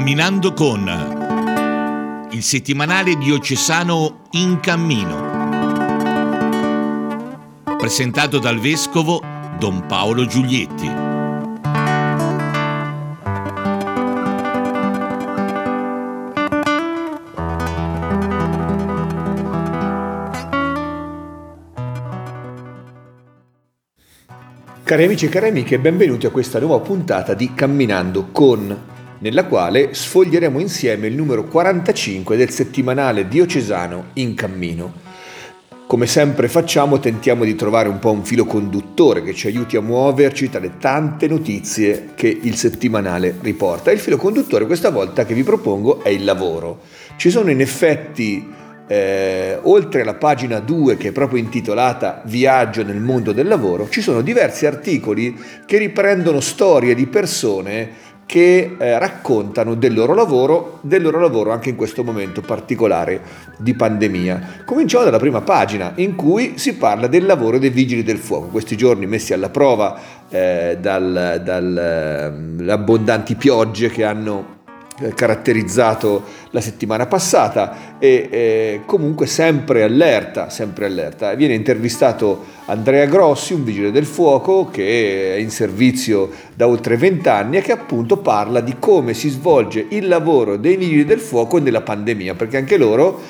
Camminando con il settimanale diocesano In Cammino. Presentato dal vescovo Don Paolo Giulietti. Cari amici e cari amiche, benvenuti a questa nuova puntata di Camminando con, nella quale sfoglieremo insieme il numero 45 del settimanale diocesano In Cammino. Come sempre facciamo, tentiamo di trovare un po' un filo conduttore che ci aiuti a muoverci tra le tante notizie che il settimanale riporta. Il filo conduttore questa volta che vi propongo è il lavoro. Ci sono in effetti eh, oltre alla pagina 2 che è proprio intitolata Viaggio nel mondo del lavoro, ci sono diversi articoli che riprendono storie di persone che eh, raccontano del loro lavoro, del loro lavoro anche in questo momento particolare di pandemia. Cominciamo dalla prima pagina in cui si parla del lavoro dei vigili del fuoco, questi giorni messi alla prova eh, dalle dal, eh, abbondanti piogge che hanno caratterizzato la settimana passata e eh, comunque sempre allerta, sempre allerta. Viene intervistato Andrea Grossi, un vigile del fuoco che è in servizio da oltre vent'anni e che appunto parla di come si svolge il lavoro dei vigili del fuoco nella pandemia, perché anche loro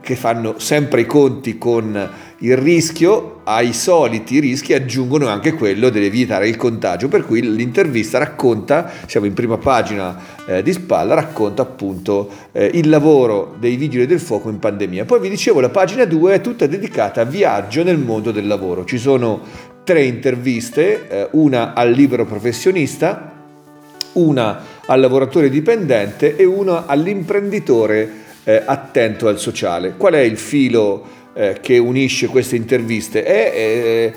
che fanno sempre i conti con il rischio, ai soliti rischi aggiungono anche quello di evitare il contagio, per cui l'intervista racconta, siamo in prima pagina eh, di spalla, racconta appunto eh, il lavoro dei vigili del fuoco in pandemia. Poi vi dicevo la pagina 2 è tutta dedicata a viaggio nel mondo del lavoro, ci sono tre interviste, eh, una al libero professionista, una al lavoratore dipendente e una all'imprenditore eh, attento al sociale. Qual è il filo che unisce queste interviste? È eh,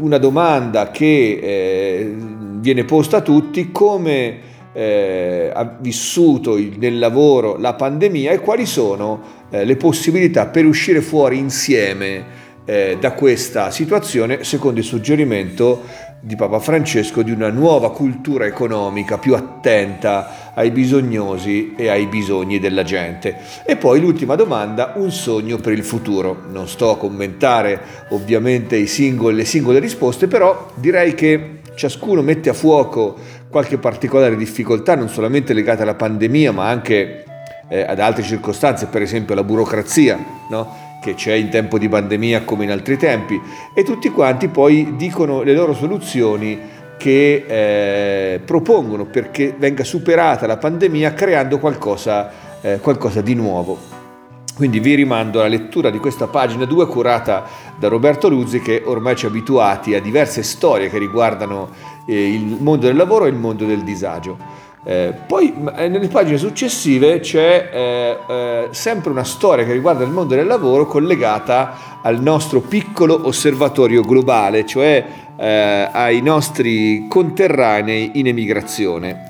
una domanda che eh, viene posta a tutti come eh, ha vissuto nel lavoro la pandemia e quali sono eh, le possibilità per uscire fuori insieme da questa situazione secondo il suggerimento di Papa Francesco di una nuova cultura economica più attenta ai bisognosi e ai bisogni della gente. E poi l'ultima domanda, un sogno per il futuro. Non sto a commentare ovviamente singoli, le singole risposte, però direi che ciascuno mette a fuoco qualche particolare difficoltà, non solamente legata alla pandemia, ma anche eh, ad altre circostanze, per esempio la burocrazia, no? Che c'è in tempo di pandemia come in altri tempi e tutti quanti poi dicono le loro soluzioni che eh, propongono perché venga superata la pandemia creando qualcosa, eh, qualcosa di nuovo. Quindi vi rimando alla lettura di questa pagina 2 curata da Roberto Luzzi che ormai ci ha abituati a diverse storie che riguardano eh, il mondo del lavoro e il mondo del disagio. Eh, poi eh, nelle pagine successive c'è eh, eh, sempre una storia che riguarda il mondo del lavoro collegata al nostro piccolo osservatorio globale, cioè eh, ai nostri conterranei in emigrazione.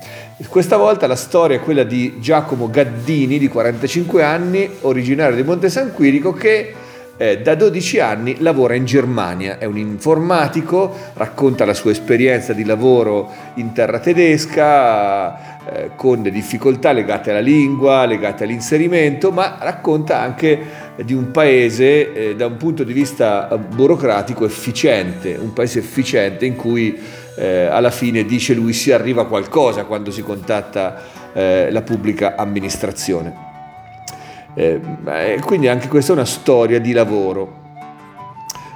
Questa volta la storia è quella di Giacomo Gaddini, di 45 anni, originario di Monte San Quirico, che eh, da 12 anni lavora in Germania, è un informatico, racconta la sua esperienza di lavoro in terra tedesca eh, con difficoltà legate alla lingua, legate all'inserimento, ma racconta anche di un paese eh, da un punto di vista burocratico efficiente, un paese efficiente in cui eh, alla fine dice lui si arriva a qualcosa quando si contatta eh, la pubblica amministrazione. Eh, quindi anche questa è una storia di lavoro.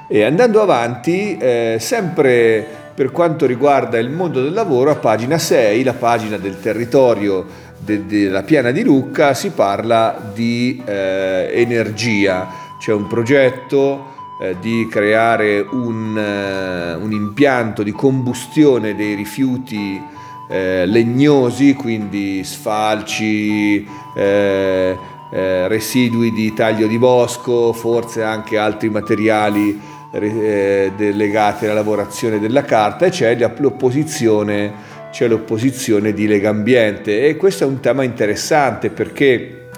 E andando avanti, eh, sempre per quanto riguarda il mondo del lavoro, a pagina 6, la pagina del territorio de- della piana di Lucca, si parla di eh, energia. C'è un progetto eh, di creare un, eh, un, impianto di combustione dei rifiuti eh, legnosi, quindi sfalci, eh, residui di taglio di bosco, forse anche altri materiali eh, legati alla lavorazione della carta e c'è l'opposizione, c'è l'opposizione di Legambiente e questo è un tema interessante perché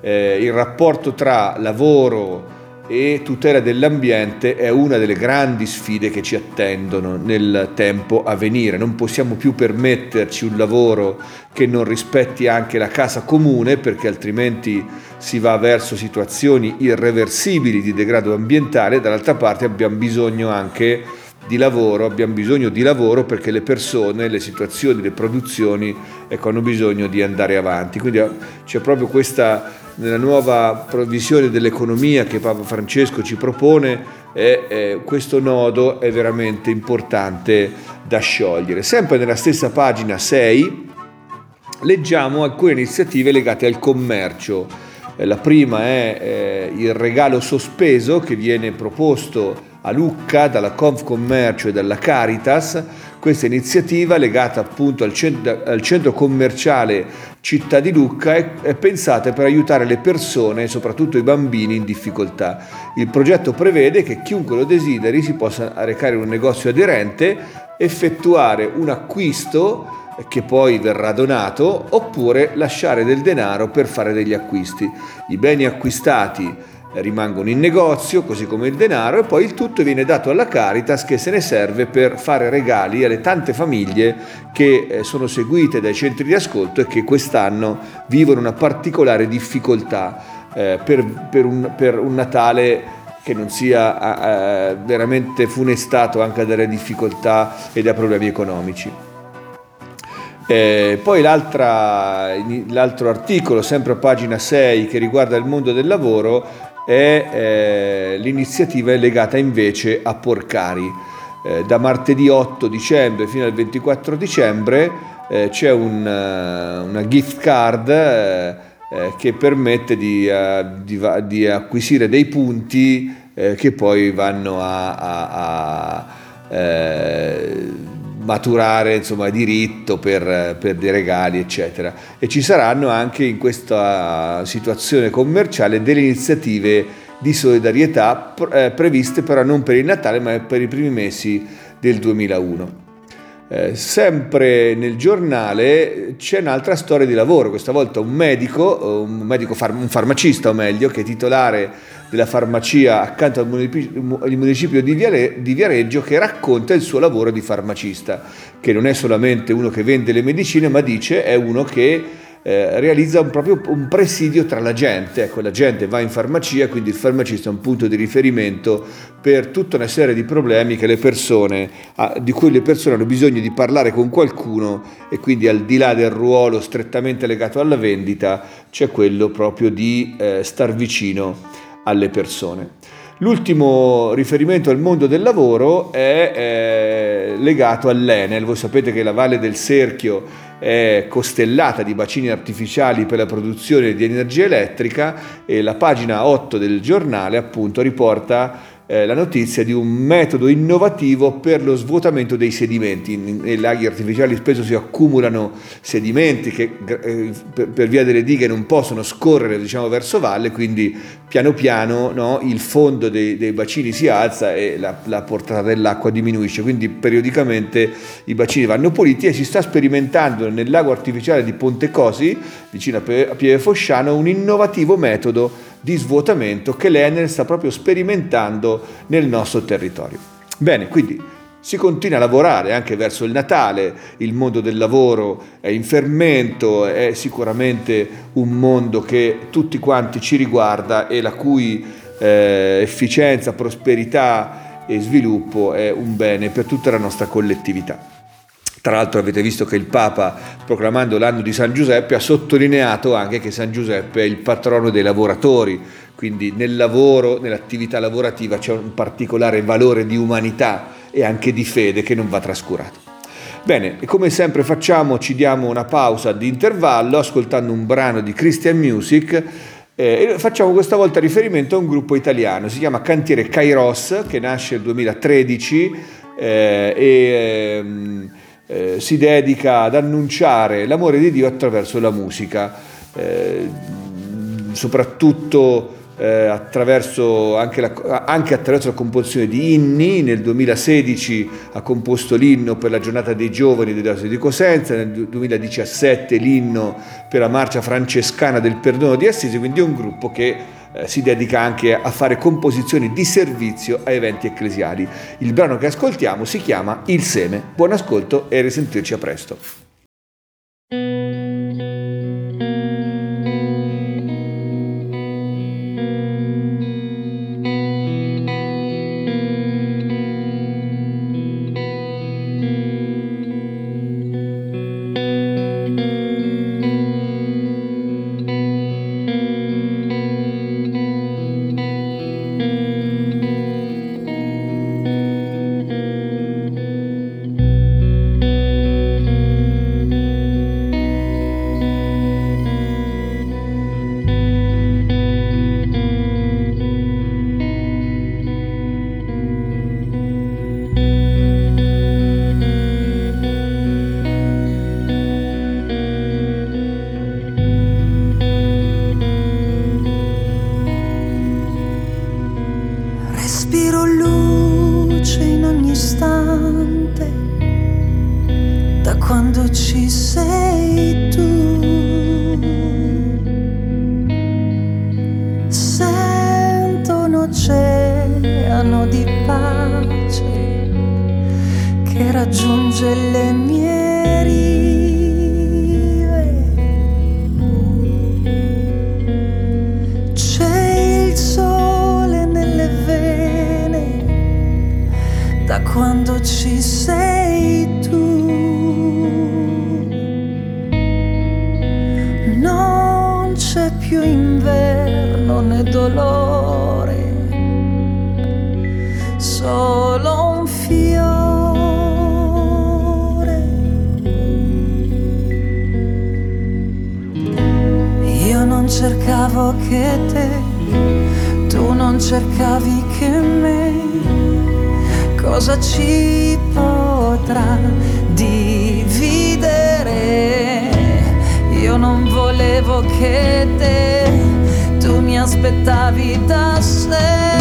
eh, il rapporto tra lavoro e tutela dell'ambiente è una delle grandi sfide che ci attendono nel tempo a venire. Non possiamo più permetterci un lavoro che non rispetti anche la casa comune perché altrimenti si va verso situazioni irreversibili di degrado ambientale, dall'altra parte abbiamo bisogno anche di lavoro, abbiamo bisogno di lavoro perché le persone, le situazioni, le produzioni ecco, hanno bisogno di andare avanti. Quindi eh, c'è proprio questa, nella nuova provvisione dell'economia che Papa Francesco ci propone, e, eh, questo nodo è veramente importante da sciogliere. Sempre nella stessa pagina 6 leggiamo alcune iniziative legate al commercio. Eh, la prima è eh, il regalo sospeso che viene proposto a Lucca dalla Confcommercio e dalla Caritas. Questa iniziativa legata appunto al centro, al centro commerciale Città di Lucca è, è pensata per aiutare le persone, soprattutto i bambini in difficoltà. Il progetto prevede che chiunque lo desideri si possa recare in un negozio aderente, effettuare un acquisto che poi verrà donato oppure lasciare del denaro per fare degli acquisti. I beni acquistati rimangono in negozio, così come il denaro, e poi il tutto viene dato alla Caritas che se ne serve per fare regali alle tante famiglie che eh, sono seguite dai centri di ascolto e che quest'anno vivono una particolare difficoltà eh, per, per, un, per, un, Natale che non sia eh, veramente funestato anche dalle difficoltà e dai problemi economici. Eh, poi l'altro articolo, sempre a pagina 6, che riguarda il mondo del lavoro, e eh, l'iniziativa è legata invece a Porcari. Eh, da martedì 8 dicembre fino al 24 dicembre eh, c'è un, eh, una gift card eh, eh, che permette di, di, di, acquisire dei punti che poi vanno a, a, a maturare insomma, diritto per, per, dei regali, eccetera. E ci saranno anche in questa situazione commerciale delle iniziative di solidarietà eh, previste però non per il Natale ma per i primi mesi del 2001. Eh, sempre nel giornale c'è un'altra storia di lavoro, questa volta un medico, un, medico far- un farmacista o meglio, che è titolare della farmacia accanto al municipio di, Viare, di Viareggio che racconta il suo lavoro di farmacista, che non è solamente uno che vende le medicine, ma dice è uno che eh, realizza un, proprio un presidio tra la gente, ecco la gente va in farmacia, quindi il farmacista è un punto di riferimento per tutta una serie di problemi persone, di cui le persone hanno bisogno di parlare con qualcuno e quindi al di là del ruolo strettamente legato alla vendita c'è quello proprio di eh, star vicino alle persone. L'ultimo riferimento al mondo del lavoro è eh, legato all'Enel. Voi sapete che la Valle del Serchio è costellata di bacini artificiali per la produzione di energia elettrica e la pagina 8 del giornale appunto riporta eh, la notizia di un metodo innovativo per lo svuotamento dei sedimenti. Nei laghi artificiali spesso si accumulano sedimenti che eh, per, per, via delle dighe non possono scorrere diciamo, verso valle, quindi piano piano no, il fondo dei, dei, bacini si alza e la, la, portata dell'acqua diminuisce, quindi periodicamente i bacini vanno puliti e si sta sperimentando nel lago artificiale di Ponte Cosi, vicino a Pieve Fosciano, un innovativo metodo di svuotamento che l'Enel sta proprio sperimentando nel nostro territorio. Bene, quindi si continua a lavorare anche verso il Natale, il mondo del lavoro è in fermento, è sicuramente un mondo che tutti quanti ci riguarda e la cui eh, efficienza, prosperità e sviluppo è un bene per tutta la nostra collettività. Tra l'altro avete visto che il Papa, proclamando l'anno di San Giuseppe, ha sottolineato anche che San Giuseppe è il patrono dei lavoratori, quindi nel lavoro, nell'attività lavorativa c'è un particolare valore di umanità e anche di fede che non va trascurato. Bene, e come sempre facciamo, ci diamo una pausa di intervallo ascoltando un brano di Christian Music eh, facciamo questa volta riferimento a un gruppo italiano, si chiama Cantiere Kairos, che nasce nel 2013 eh, e... Ehm, eh, si dedica ad annunciare l'amore di Dio attraverso la musica, eh, soprattutto eh, attraverso, anche, la, anche, attraverso la composizione di inni. Nel 2016 ha composto l'inno per la giornata dei giovani della di Cosenza, nel 2017 l'inno per la marcia francescana del perdono di Assisi, quindi è un gruppo che si dedica anche a fare composizioni di servizio a eventi ecclesiali. Il brano che ascoltiamo si chiama Il seme. Buon ascolto e risentirci a presto. raggiunge le mie rive. C'è il sole nelle vene da quando ci sei tu. Non c'è più inverno né dolore non cercavo che te, tu non cercavi che me. Cosa ci potrà dividere? Io non volevo che te, tu mi aspettavi da sé.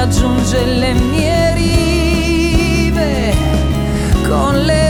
raggiunge le mie rive. Con le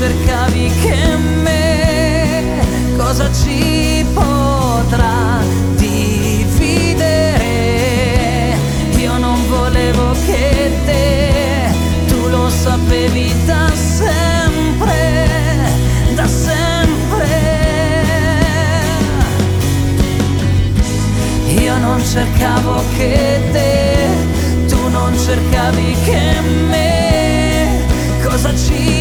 cercavi che me, cosa ci potrà dividere? Io non volevo che te, tu lo sapevi da sempre, da sempre. Io non cercavo che te, tu non cercavi che me, cosa ci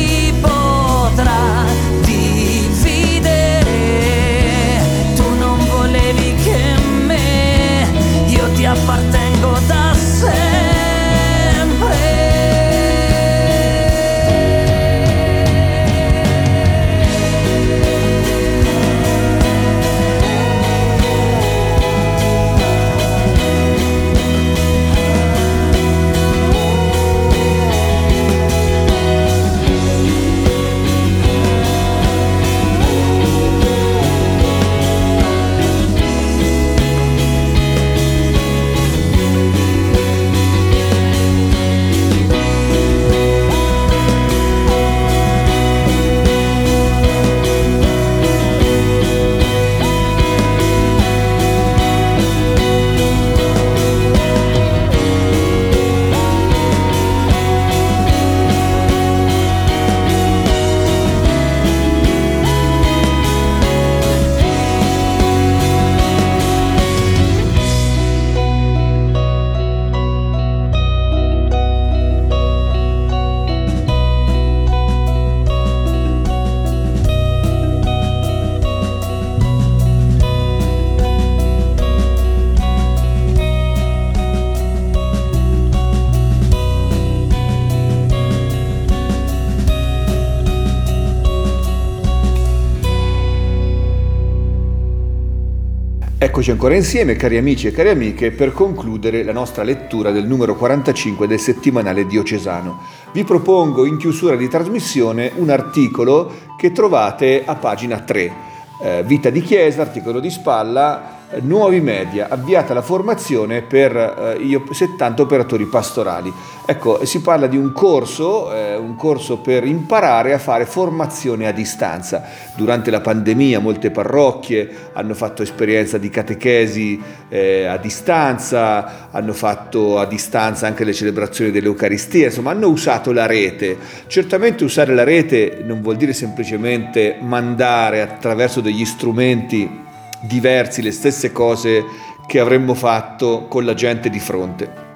Eccoci ancora insieme, cari amici e cari amiche, per concludere la nostra lettura del numero 45 del settimanale diocesano. Vi propongo in chiusura di trasmissione un articolo che trovate a pagina 3. Eh, Vita di Chiesa, articolo di spalla, nuovi media, avviata la formazione per eh, 70 operatori pastorali. Ecco, si parla di un corso, eh, un corso per imparare a fare formazione a distanza. Durante la pandemia molte parrocchie hanno fatto esperienza di catechesi eh, a distanza, hanno fatto a distanza anche le celebrazioni dell'Eucaristia, insomma hanno usato la rete. Certamente usare la rete non vuol dire semplicemente mandare attraverso degli strumenti diversi, le stesse cose che avremmo fatto con la gente di fronte.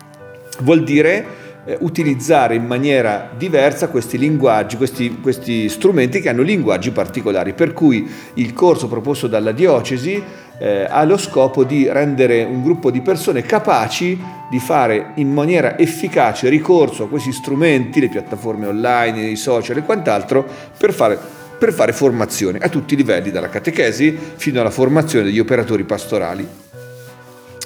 Vuol dire eh, utilizzare in maniera diversa questi linguaggi, questi, questi, strumenti che hanno linguaggi particolari, per cui il corso proposto dalla diocesi eh, ha lo scopo di rendere un gruppo di persone capaci di fare in maniera efficace ricorso a questi strumenti, le piattaforme online, i social e quant'altro, per fare per fare formazione a tutti i livelli, dalla catechesi fino alla formazione degli operatori pastorali.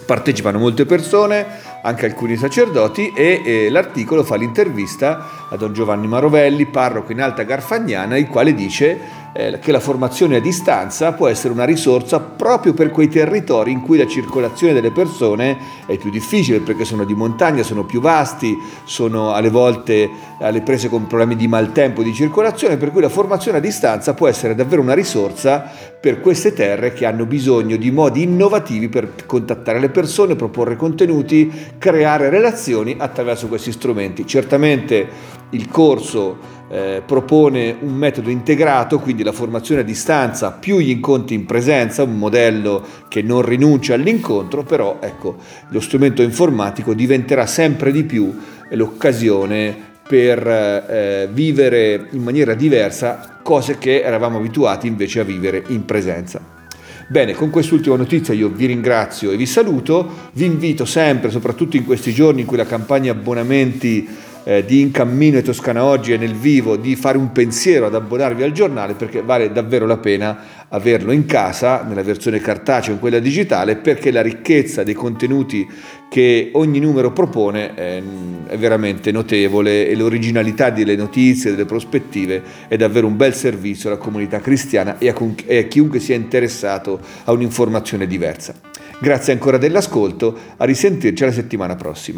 Partecipano molte persone, anche alcuni sacerdoti, e, e l'articolo fa l'intervista a Don Giovanni Marovelli, parroco in Alta Garfagnana, il quale dice eh, che la formazione a distanza può essere una risorsa proprio per quei territori in cui la circolazione delle persone è più difficile perché sono di montagna, sono più vasti, sono alle volte alle prese con problemi di maltempo di circolazione, per cui la formazione a distanza può essere davvero una risorsa per queste terre che hanno bisogno di modi innovativi per contattare le persone, proporre contenuti, creare relazioni attraverso questi strumenti. Certamente il corso eh, propone un metodo integrato, quindi la formazione a distanza più gli incontri in presenza, un modello che non rinuncia all'incontro, però ecco, lo strumento informatico diventerà sempre di più l'occasione per eh, vivere in maniera diversa cose che eravamo abituati invece a vivere in presenza. Bene, con quest'ultima notizia io vi ringrazio e vi saluto, vi invito sempre, soprattutto in questi giorni in cui la campagna abbonamenti eh, di In Cammino e Toscana Oggi e nel vivo di fare un pensiero ad abbonarvi al giornale perché vale davvero la pena averlo in casa nella versione cartacea o in quella digitale perché la ricchezza dei contenuti che ogni numero propone è, è veramente notevole e l'originalità delle notizie, delle prospettive è davvero un bel servizio alla comunità cristiana e a, e a chiunque sia interessato a un'informazione diversa. Grazie ancora dell'ascolto, a risentirci la settimana prossima.